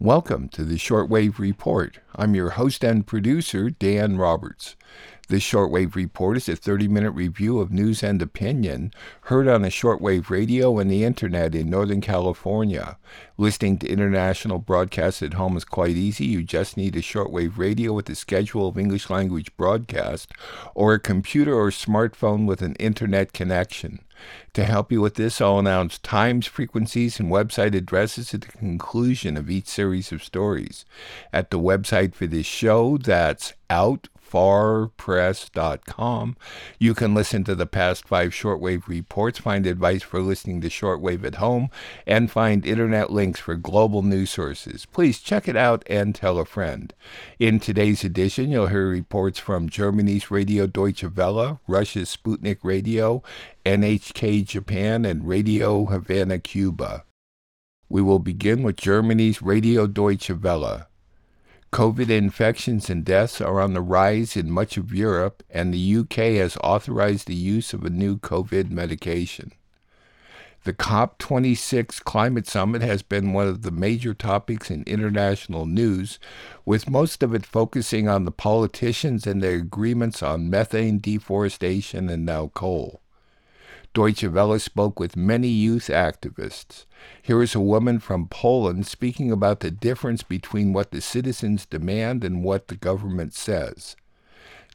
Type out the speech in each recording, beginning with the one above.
Welcome to the Shortwave Report. I'm your host and producer, Dan Roberts. This Shortwave Report is a 30 minute review of news and opinion heard on the shortwave radio and the internet in Northern California. Listening to international broadcasts at home is quite easy. You just need a shortwave radio with a schedule of English language broadcast or a computer or smartphone with an internet connection. To help you with this, I'll announce times, frequencies, and website addresses at the conclusion of each series of stories. At the website for this show, that's out farpress.com. You can listen to the past five shortwave reports, find advice for listening to shortwave at home, and find internet links for global news sources. Please check it out and tell a friend. In today's edition, you'll hear reports from Germany's Radio Deutsche Welle, Russia's Sputnik Radio, NHK Japan, and Radio Havana, Cuba. We will begin with Germany's Radio Deutsche Welle. COVID infections and deaths are on the rise in much of Europe, and the UK has authorized the use of a new COVID medication. The COP26 climate summit has been one of the major topics in international news, with most of it focusing on the politicians and their agreements on methane deforestation and now coal. Deutsche Welle spoke with many youth activists. Here is a woman from Poland speaking about the difference between what the citizens demand and what the government says.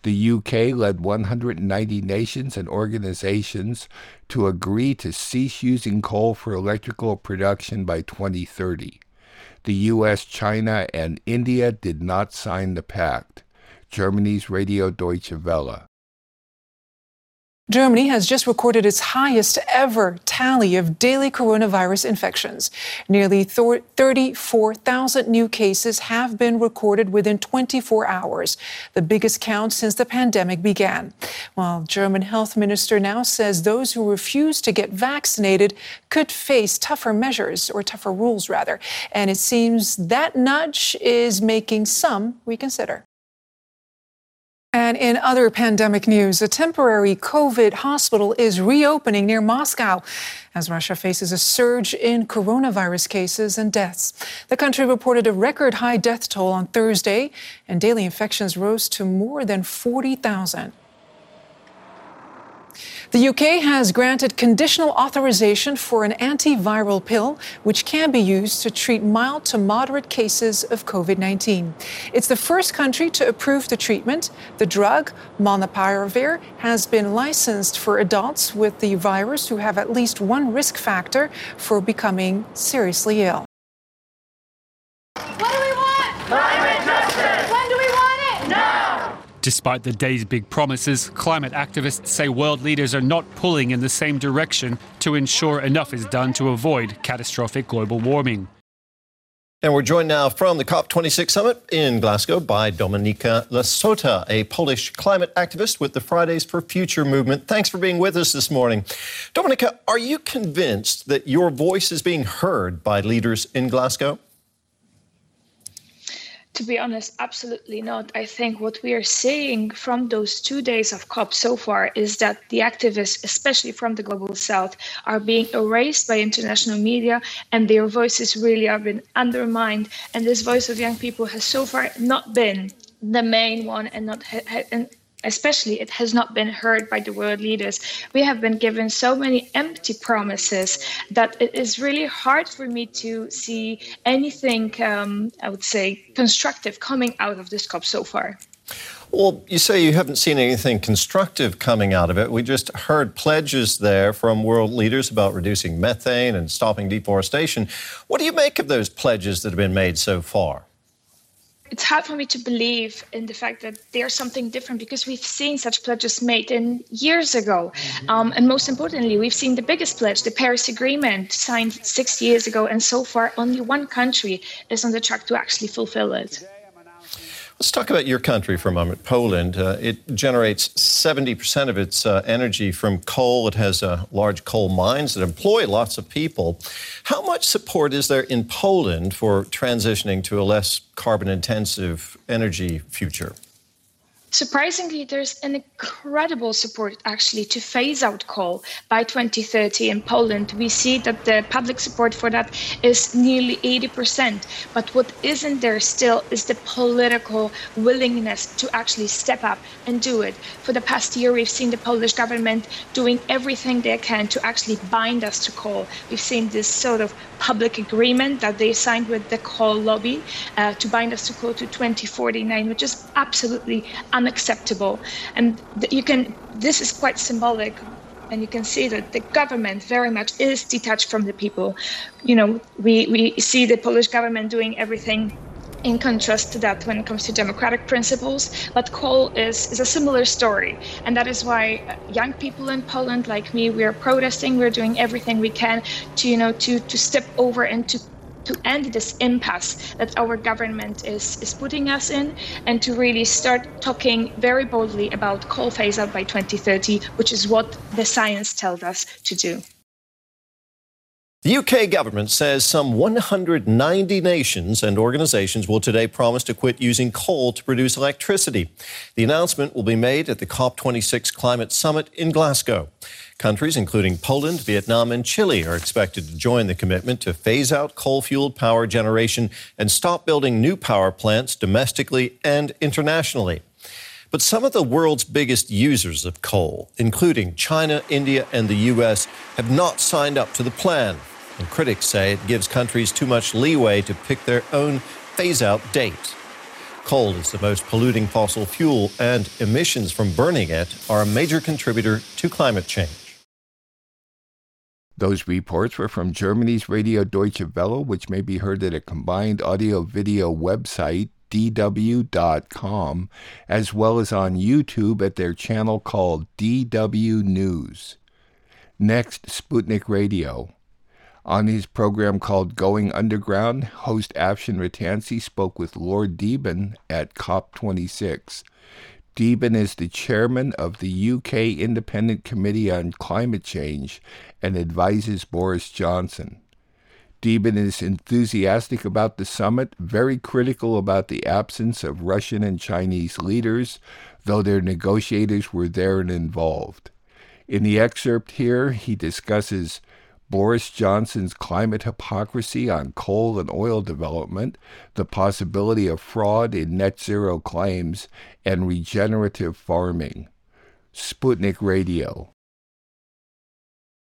The UK led 190 nations and organizations to agree to cease using coal for electrical production by 2030. The US, China, and India did not sign the pact. Germany's Radio Deutsche Welle. Germany has just recorded its highest ever tally of daily coronavirus infections. Nearly 34,000 new cases have been recorded within 24 hours, the biggest count since the pandemic began. While German health minister now says those who refuse to get vaccinated could face tougher measures or tougher rules rather, and it seems that nudge is making some reconsider. And in other pandemic news, a temporary COVID hospital is reopening near Moscow as Russia faces a surge in coronavirus cases and deaths. The country reported a record high death toll on Thursday, and daily infections rose to more than 40,000. The UK has granted conditional authorization for an antiviral pill, which can be used to treat mild to moderate cases of COVID 19. It's the first country to approve the treatment. The drug, molnupiravir, has been licensed for adults with the virus who have at least one risk factor for becoming seriously ill. What do we want? Climate justice! When do we want it? Now! Despite the day's big promises, climate activists say world leaders are not pulling in the same direction to ensure enough is done to avoid catastrophic global warming. And we're joined now from the COP26 summit in Glasgow by Dominika Lasota, a Polish climate activist with the Fridays for Future movement. Thanks for being with us this morning. Dominika, are you convinced that your voice is being heard by leaders in Glasgow? To be honest, absolutely not. I think what we are seeing from those two days of COP so far is that the activists, especially from the global south, are being erased by international media and their voices really are being undermined. And this voice of young people has so far not been the main one and not and especially it has not been heard by the world leaders. We have been given so many empty promises that it is really hard for me to see anything, um, I would say, constructive coming out of this COP so far. Well, you say you haven't seen anything constructive coming out of it. We just heard pledges there from world leaders about reducing methane and stopping deforestation. What do you make of those pledges that have been made so far? It's hard for me to believe in the fact that there's something different because we've seen such pledges made in years ago mm-hmm. um, and most importantly we've seen the biggest pledge the paris agreement signed six years ago and so far only one country is on the track to actually fulfill it Let's talk about your country for a moment, Poland. Uh, it generates 70% of its uh, energy from coal. It has uh, large coal mines that employ lots of people. How much support is there in Poland for transitioning to a less carbon intensive energy future? Surprisingly, there's an incredible support actually to phase out coal by 2030 in Poland. We see that the public support for that is nearly 80%. But what isn't there still is the political willingness to actually step up and do it. For the past year, we've seen the Polish government doing everything they can to actually bind us to coal. We've seen this sort of public agreement that they signed with the coal lobby uh, to bind us to coal to 2049, which is absolutely unacceptable. And you can, this is quite symbolic. And you can see that the government very much is detached from the people. You know, we, we see the Polish government doing everything in contrast to that when it comes to democratic principles. But coal is, is a similar story. And that is why young people in Poland, like me, we are protesting, we're doing everything we can to, you know, to, to step over and to to end this impasse that our government is, is putting us in and to really start talking very boldly about coal phase out by 2030, which is what the science tells us to do. The UK government says some 190 nations and organizations will today promise to quit using coal to produce electricity. The announcement will be made at the COP26 climate summit in Glasgow. Countries including Poland, Vietnam, and Chile are expected to join the commitment to phase out coal fueled power generation and stop building new power plants domestically and internationally. But some of the world's biggest users of coal, including China, India, and the U.S., have not signed up to the plan. And critics say it gives countries too much leeway to pick their own phase out date. Coal is the most polluting fossil fuel, and emissions from burning it are a major contributor to climate change. Those reports were from Germany's Radio Deutsche Welle, which may be heard at a combined audio video website, dw.com, as well as on YouTube at their channel called DW News. Next, Sputnik Radio. On his program called Going Underground, host Afshin Rattansi spoke with Lord Deben at COP26. Deben is the chairman of the UK Independent Committee on Climate Change and advises Boris Johnson. Deben is enthusiastic about the summit, very critical about the absence of Russian and Chinese leaders, though their negotiators were there and involved. In the excerpt here, he discusses Boris Johnson's climate hypocrisy on coal and oil development, the possibility of fraud in net zero claims, and regenerative farming. Sputnik Radio.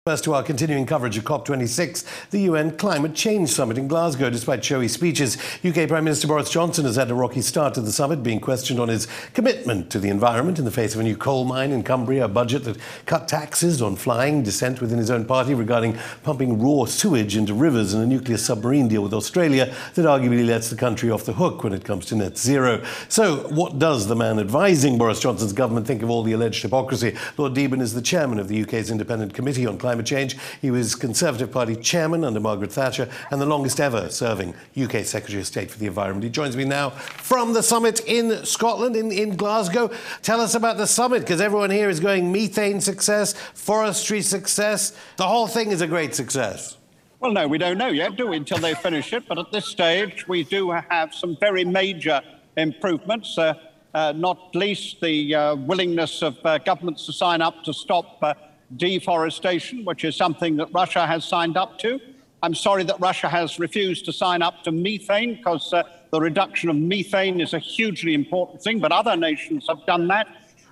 First to our continuing coverage of COP26, the UN Climate Change Summit in Glasgow. Despite showy speeches, UK Prime Minister Boris Johnson has had a rocky start to the summit, being questioned on his commitment to the environment in the face of a new coal mine in Cumbria, a budget that cut taxes on flying, dissent within his own party regarding pumping raw sewage into rivers, and a nuclear submarine deal with Australia that arguably lets the country off the hook when it comes to net zero. So, what does the man advising Boris Johnson's government think of all the alleged hypocrisy? Lord Deben is the chairman of the UK's Independent Committee on Climate climate change. He was Conservative Party chairman under Margaret Thatcher and the longest ever serving UK Secretary of State for the Environment. He joins me now from the summit in Scotland, in, in Glasgow. Tell us about the summit, because everyone here is going methane success, forestry success. The whole thing is a great success. Well, no, we don't know yet, do we, until they finish it. But at this stage, we do have some very major improvements. Uh, uh, not least the uh, willingness of uh, governments to sign up to stop uh, deforestation, which is something that Russia has signed up to. I'm sorry that Russia has refused to sign up to methane because uh, the reduction of methane is a hugely important thing, but other nations have done that.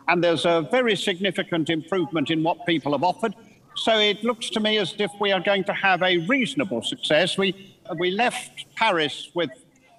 And there's a very significant improvement in what people have offered. So it looks to me as if we are going to have a reasonable success. We, we left Paris with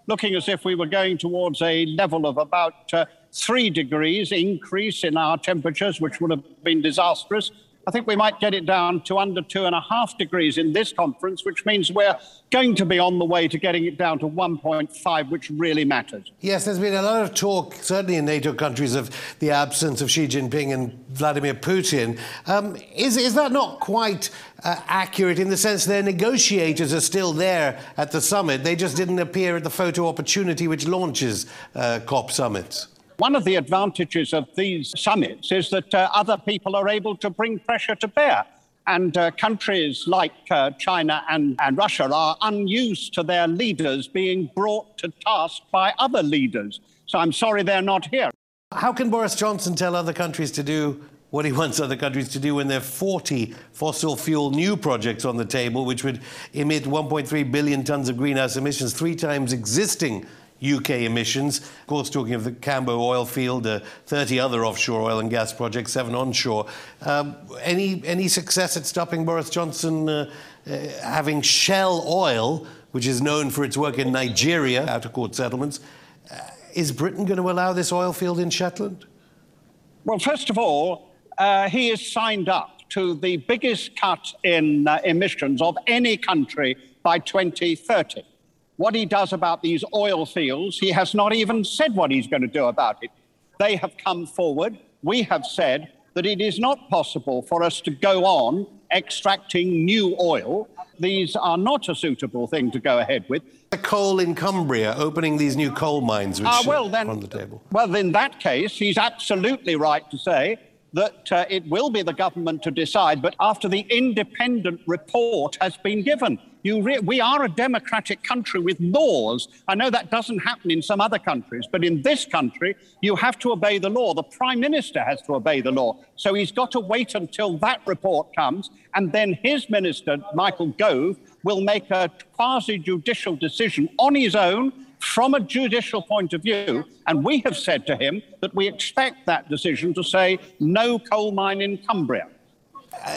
looking as if we were going towards a level of about uh, three degrees increase in our temperatures, which would have been disastrous. I think we might get it down to under two and a half degrees in this conference, which means we're going to be on the way to getting it down to 1.5, which really matters. Yes, there's been a lot of talk, certainly in NATO countries, of the absence of Xi Jinping and Vladimir Putin. Um, is, is that not quite uh, accurate in the sense their negotiators are still there at the summit? They just didn't appear at the photo opportunity which launches uh, COP summits. One of the advantages of these summits is that uh, other people are able to bring pressure to bear. And uh, countries like uh, China and, and Russia are unused to their leaders being brought to task by other leaders. So I'm sorry they're not here. How can Boris Johnson tell other countries to do what he wants other countries to do when there are 40 fossil fuel new projects on the table, which would emit 1.3 billion tons of greenhouse emissions, three times existing UK emissions. Of course, talking of the Cambo oil field, uh, 30 other offshore oil and gas projects, seven onshore. Um, any, any success at stopping Boris Johnson uh, uh, having Shell Oil, which is known for its work in Nigeria, out of court settlements? Uh, is Britain going to allow this oil field in Shetland? Well, first of all, uh, he is signed up to the biggest cut in uh, emissions of any country by 2030 what he does about these oil fields, he has not even said what he's going to do about it. They have come forward. We have said that it is not possible for us to go on extracting new oil. These are not a suitable thing to go ahead with. The coal in Cumbria, opening these new coal mines, which uh, well, then, on the table. Well, in that case, he's absolutely right to say that uh, it will be the government to decide, but after the independent report has been given. Re- we are a democratic country with laws. I know that doesn't happen in some other countries, but in this country, you have to obey the law. The Prime Minister has to obey the law. So he's got to wait until that report comes, and then his minister, Michael Gove, will make a quasi judicial decision on his own from a judicial point of view. And we have said to him that we expect that decision to say no coal mine in Cumbria.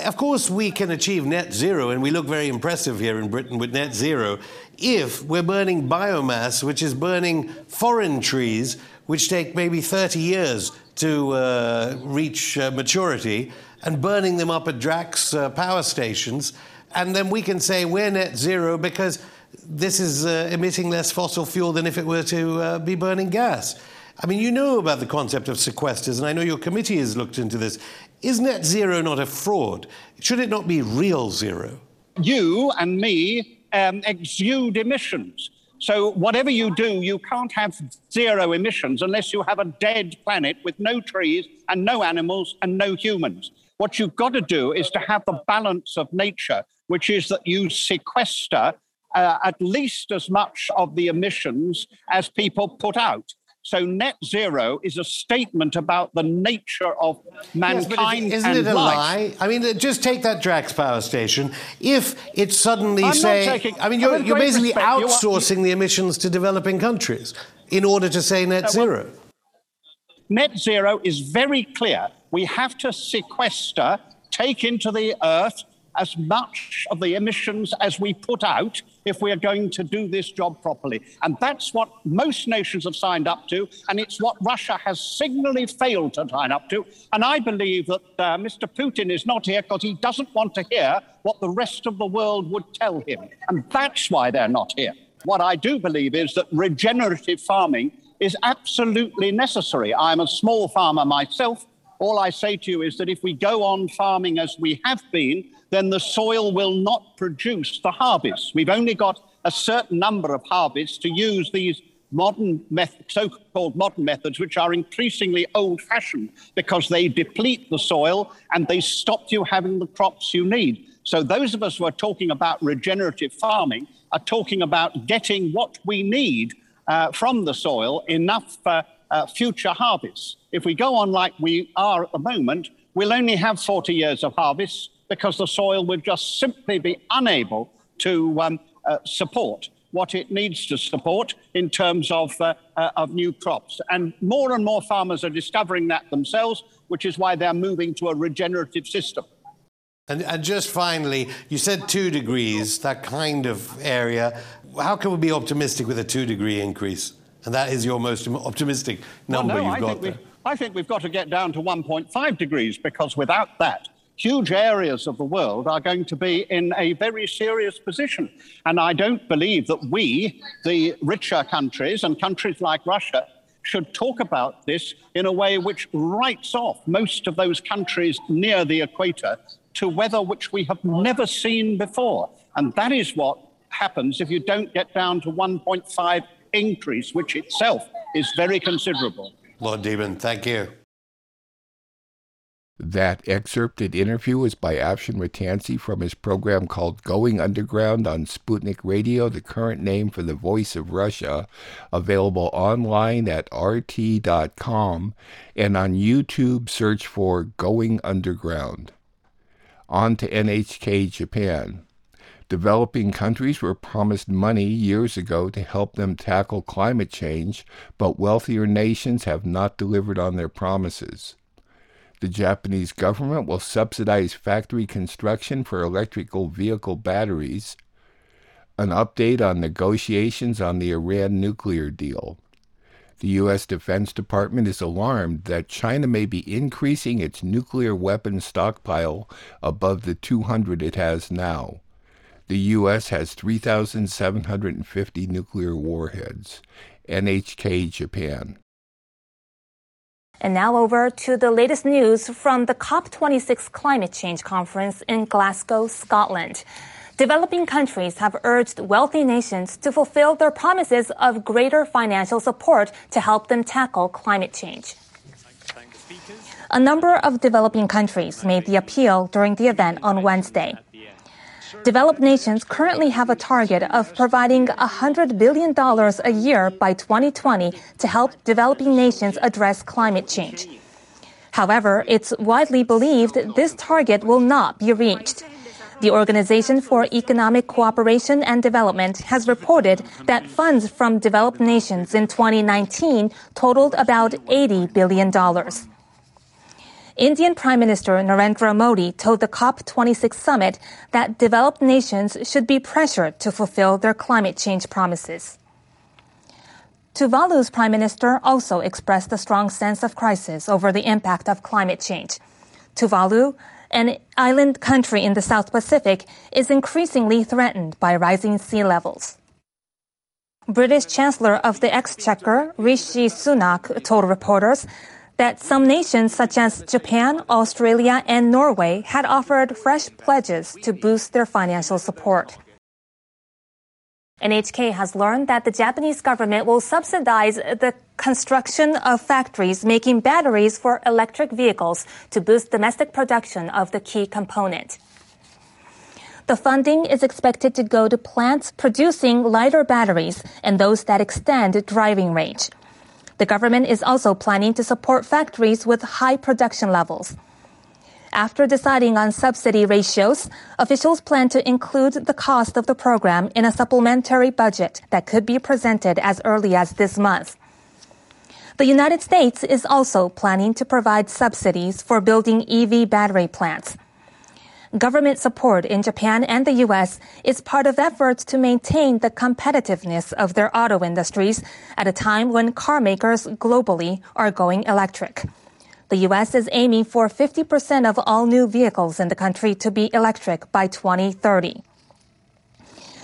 Of course, we can achieve net zero, and we look very impressive here in Britain with net zero, if we're burning biomass, which is burning foreign trees, which take maybe 30 years to uh, reach uh, maturity, and burning them up at Drax uh, power stations. And then we can say we're net zero because this is uh, emitting less fossil fuel than if it were to uh, be burning gas. I mean, you know about the concept of sequesters, and I know your committee has looked into this. Is net zero not a fraud? Should it not be real zero? You and me um, exude emissions. So, whatever you do, you can't have zero emissions unless you have a dead planet with no trees and no animals and no humans. What you've got to do is to have the balance of nature, which is that you sequester uh, at least as much of the emissions as people put out. So net zero is a statement about the nature of mankind. Yes, isn't it a life. lie? I mean, just take that Drax power station. If it's suddenly I'm say, taking, I mean, you're, you're basically respect, outsourcing you are, the emissions to developing countries in order to say net uh, zero. Well, net zero is very clear. We have to sequester, take into the earth as much of the emissions as we put out if we are going to do this job properly. And that's what most nations have signed up to, and it's what Russia has signally failed to sign up to. And I believe that uh, Mr. Putin is not here because he doesn't want to hear what the rest of the world would tell him. And that's why they're not here. What I do believe is that regenerative farming is absolutely necessary. I'm a small farmer myself. All I say to you is that if we go on farming as we have been, then the soil will not produce the harvest. We've only got a certain number of harvests to use these modern so-called modern methods, which are increasingly old-fashioned because they deplete the soil and they stop you having the crops you need. So those of us who are talking about regenerative farming are talking about getting what we need uh, from the soil, enough for uh, future harvests. If we go on like we are at the moment, we'll only have 40 years of harvests because the soil would just simply be unable to um, uh, support what it needs to support in terms of, uh, uh, of new crops. And more and more farmers are discovering that themselves, which is why they're moving to a regenerative system. And, and, just finally, you said two degrees, that kind of area. How can we be optimistic with a two degree increase? And that is your most optimistic number well, no, you've I got there. I think we've got to get down to 1.5 degrees because without that, huge areas of the world are going to be in a very serious position. And I don't believe that we, the richer countries and countries like Russia, should talk about this in a way which writes off most of those countries near the equator to weather which we have never seen before. And that is what happens if you don't get down to 1.5 increase, which itself is very considerable. Lord Deben, thank you. That excerpted interview is by Afshin Rattansi from his program called Going Underground on Sputnik Radio, the current name for the Voice of Russia, available online at rt.com and on YouTube search for Going Underground. On to NHK Japan. Developing countries were promised money years ago to help them tackle climate change, but wealthier nations have not delivered on their promises. The Japanese government will subsidize factory construction for electrical vehicle batteries. An update on negotiations on the Iran nuclear deal. The U.S. Defense Department is alarmed that China may be increasing its nuclear weapons stockpile above the 200 it has now. The U.S. has 3,750 nuclear warheads. NHK Japan. And now over to the latest news from the COP26 climate change conference in Glasgow, Scotland. Developing countries have urged wealthy nations to fulfill their promises of greater financial support to help them tackle climate change. A number of developing countries made the appeal during the event on Wednesday. Developed nations currently have a target of providing $100 billion a year by 2020 to help developing nations address climate change. However, it's widely believed this target will not be reached. The Organization for Economic Cooperation and Development has reported that funds from developed nations in 2019 totaled about $80 billion. Indian Prime Minister Narendra Modi told the COP26 summit that developed nations should be pressured to fulfill their climate change promises. Tuvalu's prime minister also expressed a strong sense of crisis over the impact of climate change. Tuvalu, an island country in the South Pacific, is increasingly threatened by rising sea levels. British Chancellor of the Exchequer, Rishi Sunak, told reporters that some nations such as Japan, Australia, and Norway had offered fresh pledges to boost their financial support. NHK has learned that the Japanese government will subsidize the construction of factories making batteries for electric vehicles to boost domestic production of the key component. The funding is expected to go to plants producing lighter batteries and those that extend driving range. The government is also planning to support factories with high production levels. After deciding on subsidy ratios, officials plan to include the cost of the program in a supplementary budget that could be presented as early as this month. The United States is also planning to provide subsidies for building EV battery plants. Government support in Japan and the U.S. is part of efforts to maintain the competitiveness of their auto industries at a time when car makers globally are going electric. The U.S. is aiming for 50% of all new vehicles in the country to be electric by 2030.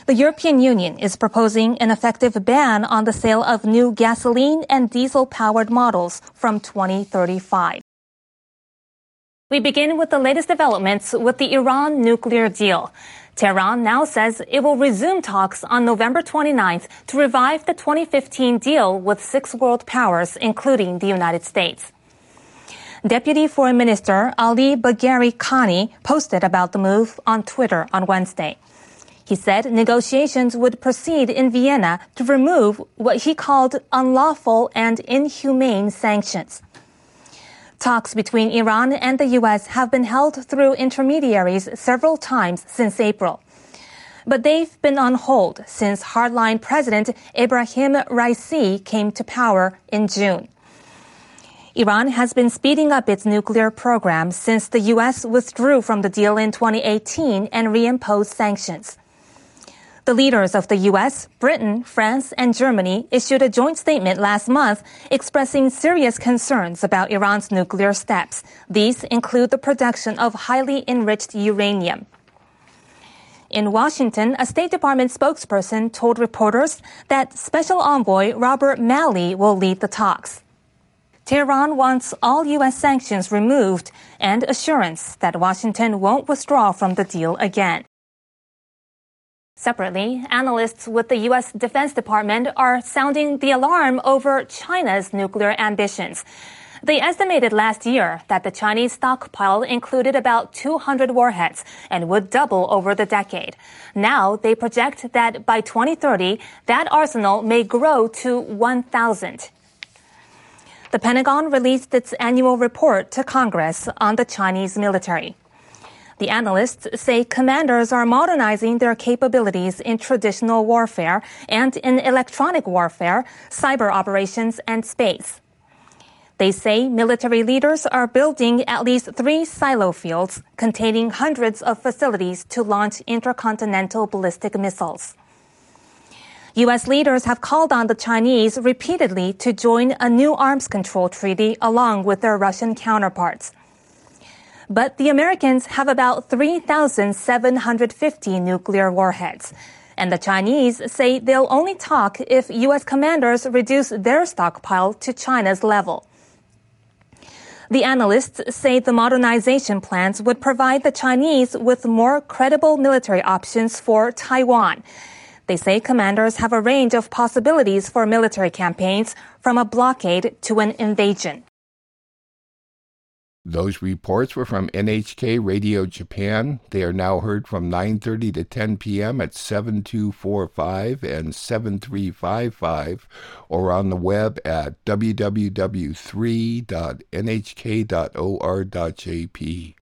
The European Union is proposing an effective ban on the sale of new gasoline and diesel powered models from 2035. We begin with the latest developments with the Iran nuclear deal. Tehran now says it will resume talks on November 29th to revive the 2015 deal with six world powers, including the United States. Deputy Foreign Minister Ali Bagheri Kani posted about the move on Twitter on Wednesday. He said negotiations would proceed in Vienna to remove what he called unlawful and inhumane sanctions. Talks between Iran and the U.S. have been held through intermediaries several times since April. But they've been on hold since hardline President Ibrahim Raisi came to power in June. Iran has been speeding up its nuclear program since the U.S. withdrew from the deal in 2018 and reimposed sanctions. The leaders of the US, Britain, France, and Germany issued a joint statement last month expressing serious concerns about Iran's nuclear steps. These include the production of highly enriched uranium. In Washington, a State Department spokesperson told reporters that Special Envoy Robert Malley will lead the talks. Tehran wants all U.S. sanctions removed and assurance that Washington won't withdraw from the deal again. Separately, analysts with the U.S. Defense Department are sounding the alarm over China's nuclear ambitions. They estimated last year that the Chinese stockpile included about 200 warheads and would double over the decade. Now they project that by 2030, that arsenal may grow to 1,000. The Pentagon released its annual report to Congress on the Chinese military. The analysts say commanders are modernizing their capabilities in traditional warfare and in electronic warfare, cyber operations, and space. They say military leaders are building at least three silo fields containing hundreds of facilities to launch intercontinental ballistic missiles. U.S. leaders have called on the Chinese repeatedly to join a new arms control treaty along with their Russian counterparts. But the Americans have about 3,750 nuclear warheads. And the Chinese say they'll only talk if U.S. commanders reduce their stockpile to China's level. The analysts say the modernization plans would provide the Chinese with more credible military options for Taiwan. They say commanders have a range of possibilities for military campaigns from a blockade to an invasion. Those reports were from NHK Radio Japan. They are now heard from 9:30 to 10 p.m. at 7245 and 7355 or on the web at www.3.nhk.or.jp.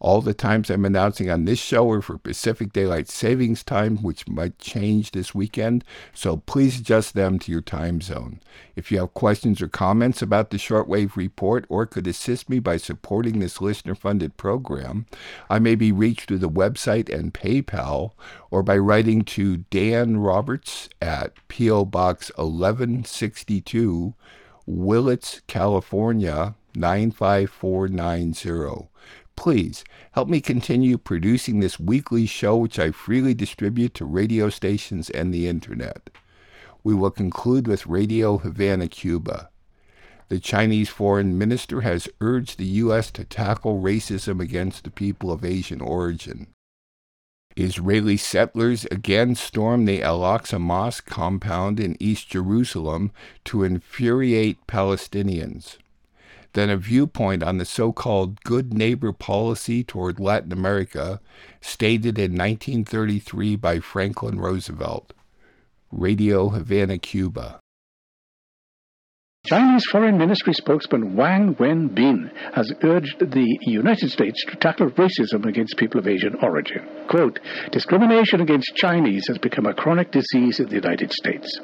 All the times I'm announcing on this show are for Pacific Daylight Savings Time, which might change this weekend, so please adjust them to your time zone. If you have questions or comments about the Shortwave Report or could assist me by supporting this listener funded program, I may be reached through the website and PayPal or by writing to Dan Roberts at P.O. Box 1162, Willits, California 95490 please help me continue producing this weekly show, which I freely distribute to radio stations and the internet. We will conclude with Radio Havana, Cuba. The Chinese foreign minister has urged the U.S. to tackle racism against the people of Asian origin. Israeli settlers again stormed the Al Aqsa Mosque compound in East Jerusalem to infuriate Palestinians than a viewpoint on the so called good neighbor policy toward Latin America stated in 1933 by Franklin Roosevelt. Radio Havana, Cuba. Chinese Foreign Ministry spokesman Wang Wenbin has urged the United States to tackle racism against people of Asian origin. Quote, discrimination against Chinese has become a chronic disease in the United States.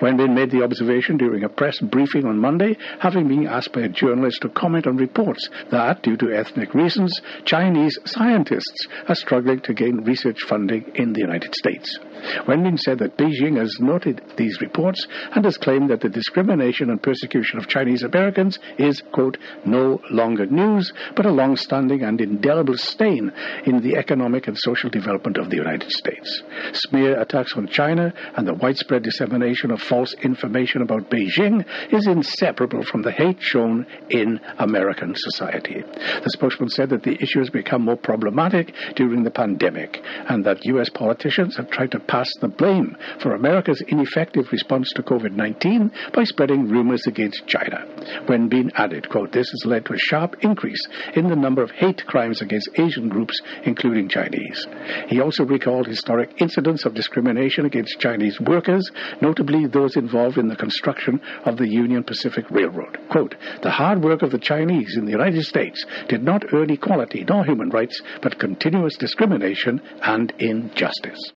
Wenbin made the observation during a press briefing on Monday, having been asked by a journalist to comment on reports that, due to ethnic reasons, Chinese scientists are struggling to gain research funding in the United States. Wenbin said that Beijing has noted these reports and has claimed that the discrimination and persecution of Chinese Americans is, quote, no longer news, but a long standing and indelible stain in the economic and social development of the United States. Smear attacks on China and the widespread dissemination of false information about Beijing is inseparable from the hate shown in American society. The spokesman said that the issue has become more problematic during the pandemic and that U.S. politicians have tried to pass the blame for America's ineffective response to COVID 19 by spreading rumors against China. Wenbin added, quote, This has led to a sharp increase in the number of hate crimes against Asian groups, including Chinese. He also recalled historic incidents of discrimination against Chinese workers, notably those involved in the construction of the Union Pacific Railroad. Quote, The hard work of the Chinese in the United States did not earn equality nor human rights, but continuous discrimination and injustice.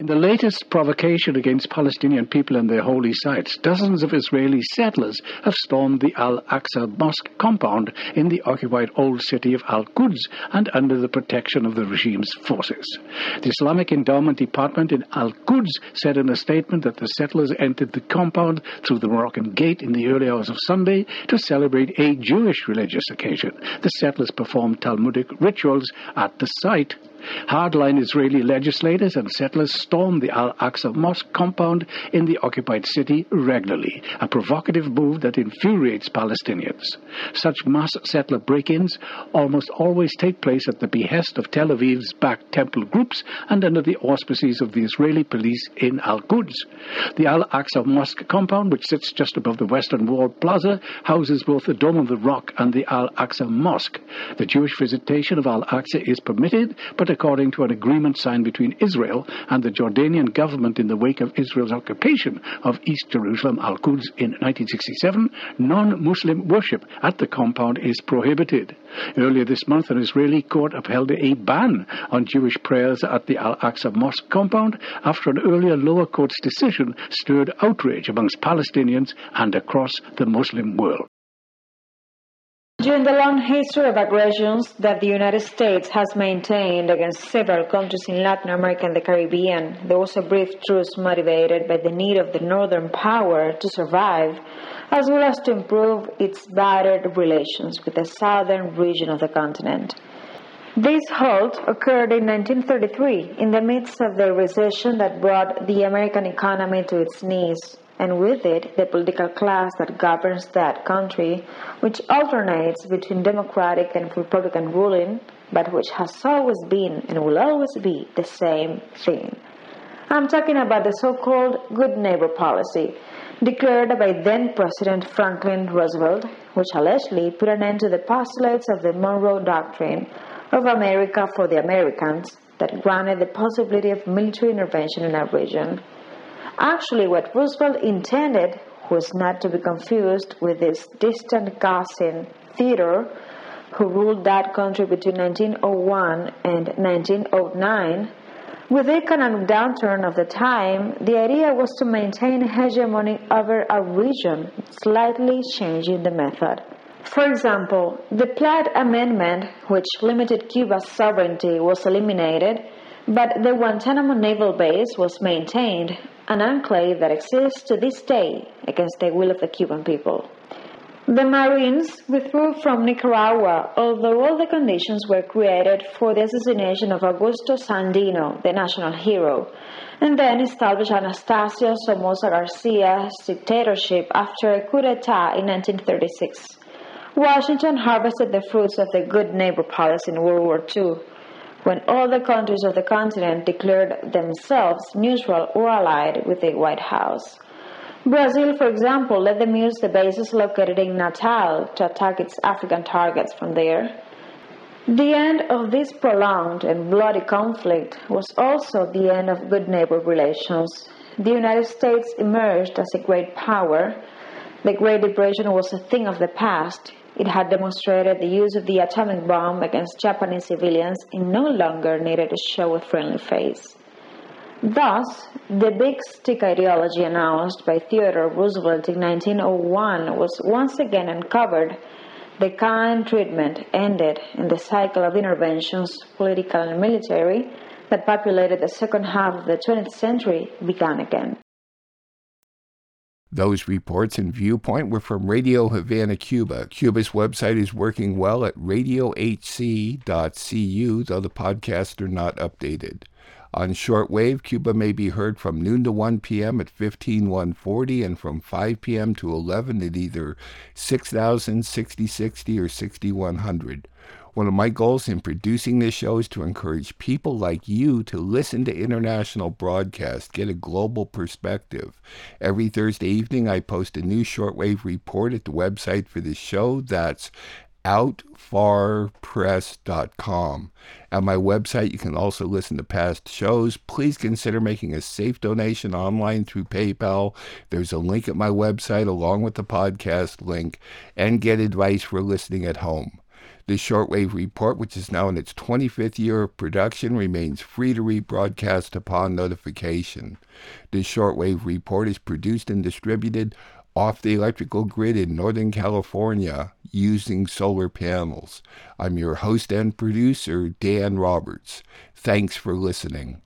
In the latest provocation against Palestinian people and their holy sites, dozens of Israeli settlers have stormed the Al Aqsa Mosque compound in the occupied old city of Al Quds and under the protection of the regime's forces. The Islamic Endowment Department in Al Quds said in a statement that the settlers entered the compound through the Moroccan gate in the early hours of Sunday to celebrate a Jewish religious occasion. The settlers performed Talmudic rituals at the site Hardline Israeli legislators and settlers stormed the Al Aqsa Mosque compound in the occupied city regularly, a provocative move that infuriates Palestinians. Such mass settler break ins almost always take place at the behest of Tel Aviv's backed temple groups and under the auspices of the Israeli police in Al Quds. The Al Aqsa Mosque compound, which sits just above the Western Wall Plaza, houses both the Dome of the Rock and the Al Aqsa Mosque. The Jewish visitation of Al Aqsa is permitted, but according to an agreement signed between Israel and the Jordanian government in the wake of Israel's occupation of East Jerusalem, Al Quds, in 1967, non Muslim worship at the compound is prohibited. Earlier this month, an Israeli court upheld a ban on Jewish prayers at the Al Aqsa Mosque compound after an earlier lower court's decision stirred outrage amongst Palestinians and across the Muslim world. During the long history of aggressions that the United States has maintained against several countries in Latin America and the Caribbean, there was a brief truce motivated by the need of the northern power to survive, as well as to improve its battered relations with the southern region of the continent. This halt occurred in 1933 in the midst of the recession that brought the American economy to its knees and with it the political class that governs that country, which alternates between democratic and republican ruling, but which has always been and will always be the same thing. I'm talking about the so called Good Neighbor policy, declared by then President Franklin Roosevelt, which allegedly put an end to the postulates of the Monroe Doctrine of America for the Americans that granted the possibility of military intervention in our region. Actually, what Roosevelt intended was not to be confused with this distant cousin, Theodore, who ruled that country between 1901 and 1909. With the economic downturn of the time, the idea was to maintain hegemony over a region, slightly changing the method. For example, the Platt Amendment, which limited Cuba's sovereignty, was eliminated, but the Guantanamo naval base was maintained an enclave that exists to this day against the will of the Cuban people. The Marines withdrew from Nicaragua, although all the conditions were created for the assassination of Augusto Sandino, the national hero, and then established Anastasio Somoza Garcia's dictatorship after a coup d'etat in 1936. Washington harvested the fruits of the good neighbor policy in World War II when all the countries of the continent declared themselves neutral or allied with the White House. Brazil, for example, let them use the bases located in Natal to attack its African targets from there. The end of this prolonged and bloody conflict was also the end of good neighbor relations. The United States emerged as a great power. The Great Depression was a thing of the past. It had demonstrated the use of the atomic bomb against Japanese civilians and no longer needed to show a friendly face. Thus, the big stick ideology announced by Theodore Roosevelt in 1901 was once again uncovered. The kind treatment ended, and the cycle of interventions, political and military, that populated the second half of the 20th century began again. Those reports and viewpoint were from Radio Havana, Cuba. Cuba's website is working well at radiohc.cu, though the podcasts are not updated. On shortwave, Cuba may be heard from noon to 1 p.m. at 15140 and from 5 p.m. to 11 at either 6000, 6060, or 6100. One of my goals in producing this show is to encourage people like you to listen to international broadcasts, get a global perspective. Every Thursday evening, I post a new shortwave report at the website for this show. That's outfarpress.com. At my website, you can also listen to past shows. Please consider making a safe donation online through PayPal. There's a link at my website along with the podcast link, and get advice for listening at home. The Shortwave Report, which is now in its 25th year of production, remains free to rebroadcast upon notification. The Shortwave Report is produced and distributed off the electrical grid in Northern California using solar panels. I'm your host and producer, Dan Roberts. Thanks for listening.